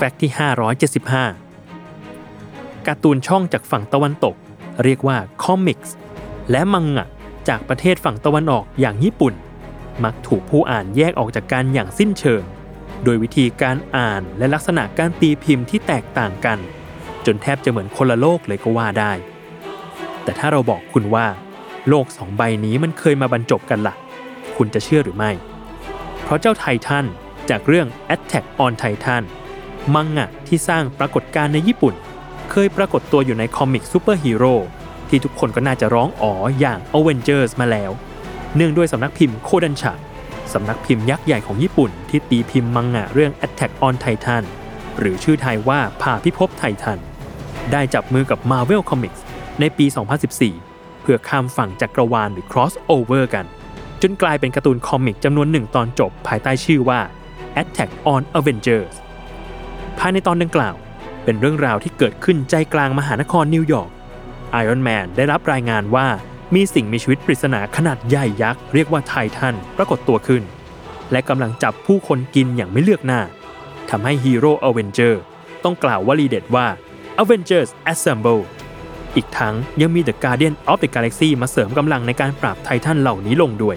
fact ที่ 575 การ์ตูนช่องจากฝั่งตะวันตก เรียกว่า comics และมังงะจากประเทศฝั่งตะวันออกอย่างญี่ปุ่น มักถูกผู้อ่านแยกออกจากกันอย่างสิ้นเชิง โดยวิธีการอ่านและลักษณะการตีพิมพ์ที่แตกต่างกัน จนแทบจะเหมือนคนละโลกเลยก็ว่าได้ แต่ถ้าเราบอกคุณว่า โลกสองใบนี้มันเคยมาบรรจบกันล่ะ คุณจะเชื่อหรือไม่ เพราะเจ้าไททันจากเรื่อง Attack on Titan มังงะที่สร้างปรากฏการณ์ในญี่ปุ่น เคยปรากฏตัวอยู่ใน comic ซูเปอร์ฮีโร่ที่ทุกคนก็น่าจะร้องอ๋ออย่าง Avengers มาแล้ว เนื่องด้วยสำนักพิมพ์โคดันชะสำนักพิมพ์ยักษ์ใหญ่ของญี่ปุ่น ที่ตีพิมพ์มังงะเรื่อง Attack on Titan หรือชื่อไทยว่าผ่าพิภพไททัน ได้จับมือกับ Marvel Comics ในปี 2014 เพื่อข้ามฝั่งจักรวาลหรือ crossover กัน จนกลายเป็นการ์ตูน comic จำนวนหนึ่งตอนจบภายใต้ชื่อว่า Attack on Avengers ภายในตอนดังกล่าว เป็นเรื่องราวที่เกิดขึ้นใจกลางมหานครนิวยอร์ก Iron Man ได้รับรายงานว่ามีสิ่งมีชีวิตปริศนาขนาดใหญ่ยักษ์ เรียกว่าไททันปรากฏตัวขึ้น และกำลังจับผู้คนกินอย่างไม่เลือกหน้าทำให้ฮีโร่อเวนเจอร์ต้องกล่าววลีเด็ดว่า Avengers Assemble อีกทั้งยังมี The Guardian of the Galaxy มาเสริมกำลังในการปราบไททันเหล่านี้ลงด้วย